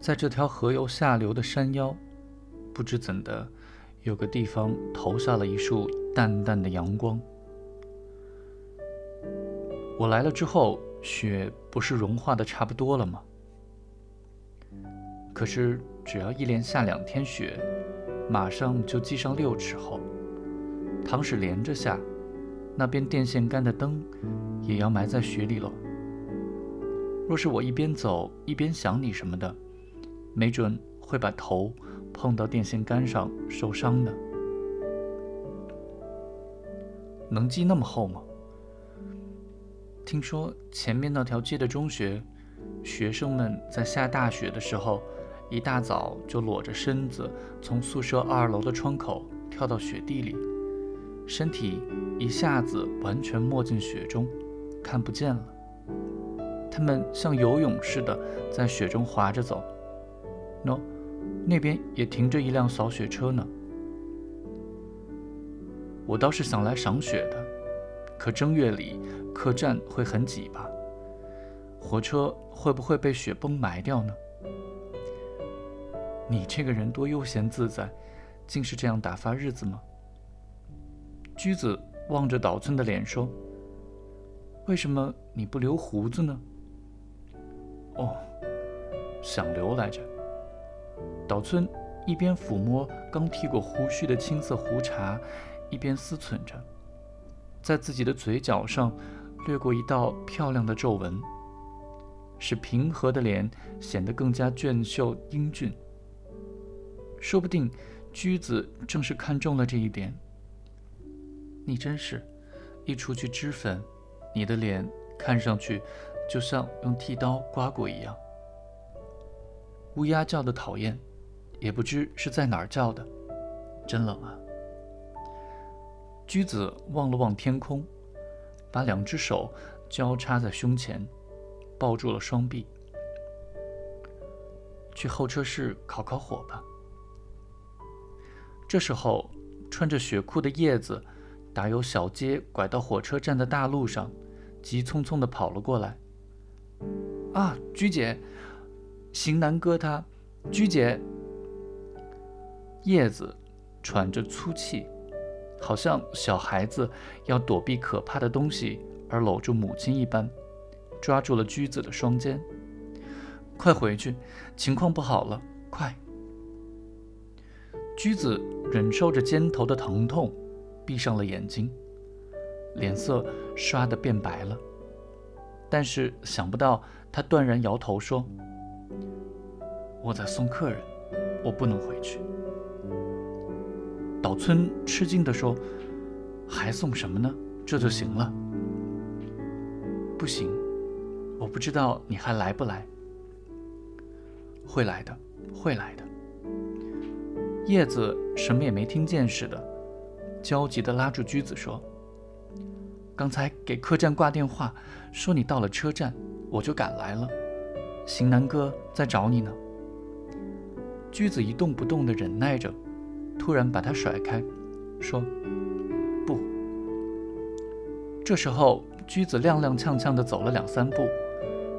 在这条河流下流的山腰，不知怎的，有个地方投下了一束淡淡的阳光。我来了之后，雪不是融化的差不多了吗？可是只要一连下两天雪，马上就积上六尺厚。倘使连着下，那边电线杆的灯也要埋在雪里了。若是我一边走一边想你什么的，没准会把头碰到电线杆上受伤的。能积那么厚吗？听说前面那条街的中学，学生们在下大雪的时候，一大早就裸着身子从宿舍二楼的窗口跳到雪地里，身体一下子完全没进雪中，看不见了。他们像游泳似的在雪中滑着走。喏，那边也停着一辆扫雪车呢。我倒是想来赏雪的，可正月里。客栈会很挤吧？火车会不会被雪崩埋掉呢？你这个人多悠闲自在，竟是这样打发日子吗？驹子望着岛村的脸说：“为什么你不留胡子呢？”哦，想留来着。岛村一边抚摸刚剃过胡须的青色胡茬，一边思忖着，在自己的嘴角上。掠过一道漂亮的皱纹，使平和的脸显得更加俊秀英俊。说不定驹子正是看中了这一点。你真是，一除去脂粉，你的脸看上去就像用剃刀刮过一样。乌鸦叫的讨厌，也不知是在哪儿叫的，真冷啊。驹子望了望天空。把两只手交叉在胸前，抱住了双臂。去候车室烤烤火吧。这时候，穿着雪裤的叶子打由小街拐到火车站的大路上，急匆匆地跑了过来。啊，鞠姐，行男哥他，鞠姐。叶子喘着粗气。好像小孩子要躲避可怕的东西而搂住母亲一般，抓住了驹子的双肩。快回去，情况不好了！快！驹子忍受着肩头的疼痛，闭上了眼睛，脸色唰的变白了。但是想不到，他断然摇头说：“我在送客人，我不能回去。”岛村吃惊地说：“还送什么呢？这就行了。”不行，我不知道你还来不来。会来的，会来的。叶子什么也没听见似的，焦急地拉住驹子说：“刚才给客栈挂电话，说你到了车站，我就赶来了。行南哥在找你呢。”驹子一动不动地忍耐着。突然把他甩开，说：“不。”这时候，驹子踉踉跄跄地走了两三步，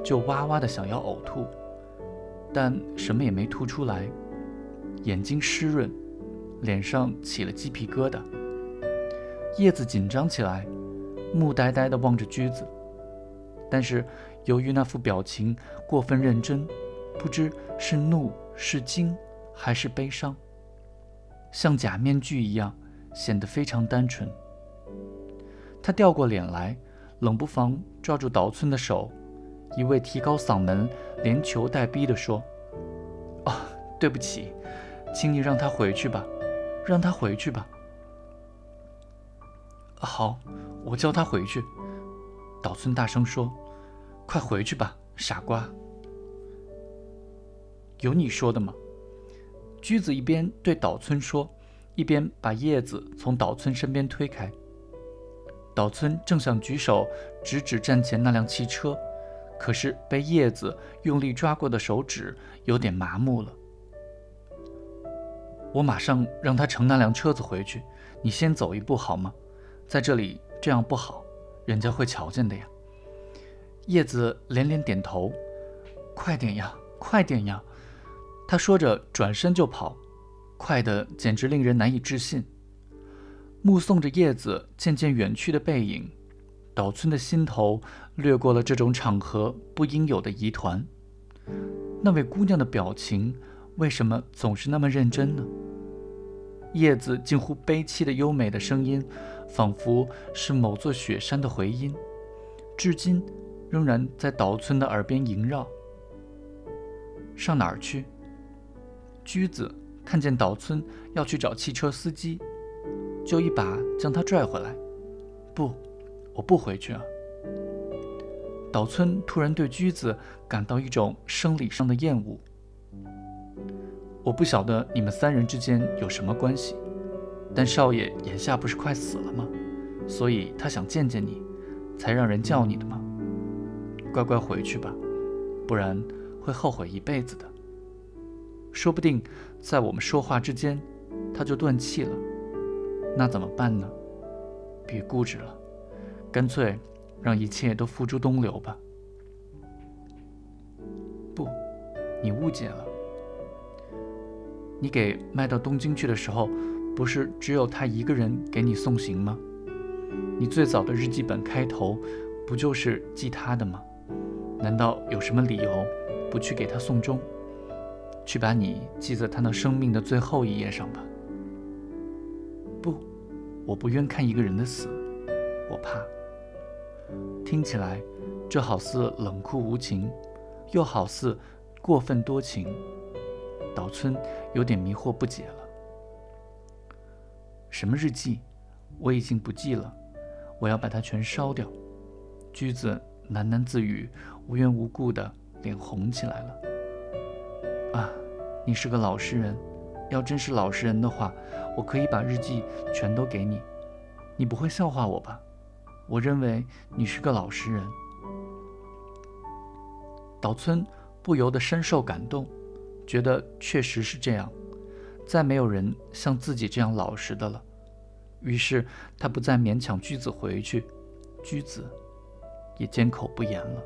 就哇哇地想要呕吐，但什么也没吐出来，眼睛湿润，脸上起了鸡皮疙瘩。叶子紧张起来，木呆呆地望着驹子，但是由于那副表情过分认真，不知是怒是惊还是悲伤。像假面具一样，显得非常单纯。他掉过脸来，冷不防抓住岛村的手，一味提高嗓门，连求带逼地说：“哦，对不起，请你让他回去吧，让他回去吧。”好，我叫他回去。岛村大声说：“快回去吧，傻瓜！有你说的吗？”驹子一边对岛村说，一边把叶子从岛村身边推开。岛村正想举手指指站前那辆汽车，可是被叶子用力抓过的手指有点麻木了。我马上让他乘那辆车子回去，你先走一步好吗？在这里这样不好，人家会瞧见的呀。叶子连连点头，快点呀，快点呀！他说着转身就跑，快得简直令人难以置信。目送着叶子渐渐远去的背影，岛村的心头掠过了这种场合不应有的疑团：那位姑娘的表情为什么总是那么认真呢？叶子近乎悲凄的优美的声音，仿佛是某座雪山的回音，至今仍然在岛村的耳边萦绕。上哪儿去？驹子看见岛村要去找汽车司机。就一把将他拽回来。不，我不回去啊！岛村突然对驹子感到一种生理上的厌恶。我不晓得你们三人之间有什么关系，但少爷眼下不是快死了吗？所以他想见见你，才让人叫你的吗？乖乖回去吧，不然会后悔一辈子的。说不定在我们说话之间，他就断气了。那怎么办呢？别固执了，干脆让一切都付诸东流吧。不，你误解了。你给卖到东京去的时候，不是只有他一个人给你送行吗？你最早的日记本开头不就是记他的吗？难道有什么理由不去给他送终，去把你记在他那生命的最后一页上吧？不，我不愿看一个人的死，我怕。听起来，这好似冷酷无情，又好似过分多情。岛村有点迷惑不解了。什么日记？我已经不记了，我要把它全烧掉。驹子喃喃自语，无缘无故的脸红起来了。你是个老实人。要真是老实人的话，我可以把日记全都给你，你不会笑话我吧？我认为你是个老实人。岛村不由得深受感动，觉得确实是这样，再没有人像自己这样老实的了。于是他不再勉强驹子回去，驹子也缄口不言了。